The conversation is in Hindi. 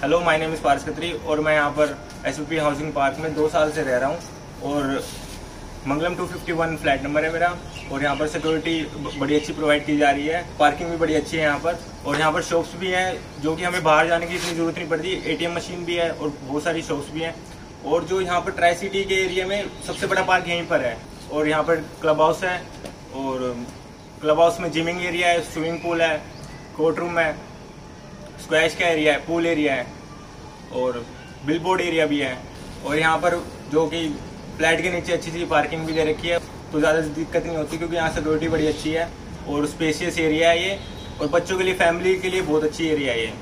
Hello my name is Paras Khatri और मैं यहाँ पर एस हाउसिंग पार्क में दो साल से रह रहा हूँ और मंगलम 251 फ्लैट नंबर है मेरा और यहाँ पर सिक्योरिटी बड़ी अच्छी प्रोवाइड की जा रही है। पार्किंग भी बड़ी अच्छी है यहाँ पर और यहाँ पर शॉप्स भी हैं जो कि हमें बाहर जाने की इतनी ज़रूरत नहीं पड़ती। एटीएम मशीन भी है और बहुत सारी शॉप्स भी हैं और जो यहाँ पर ट्राई सिटी के एरिया में सबसे बड़ा पार्क यहीं पर है और यहाँ पर क्लब हाउस है और क्लब हाउस में जिमिंग एरिया है स्विमिंग पूल है कोर्ट रूम है। स्क्वैश का एरिया है पूल एरिया है, और बिल एरिया भी है। और यहाँ पर जो कि फ्लैट के नीचे अच्छी सी पार्किंग भी दे रखी है तो ज़्यादा दिक्कत नहीं होती क्योंकि यहाँ सिक्योरिटी बड़ी अच्छी है, और स्पेशियस एरिया है ये, और बच्चों के लिए फैमिली के लिए बहुत अच्छी एरिया है ये।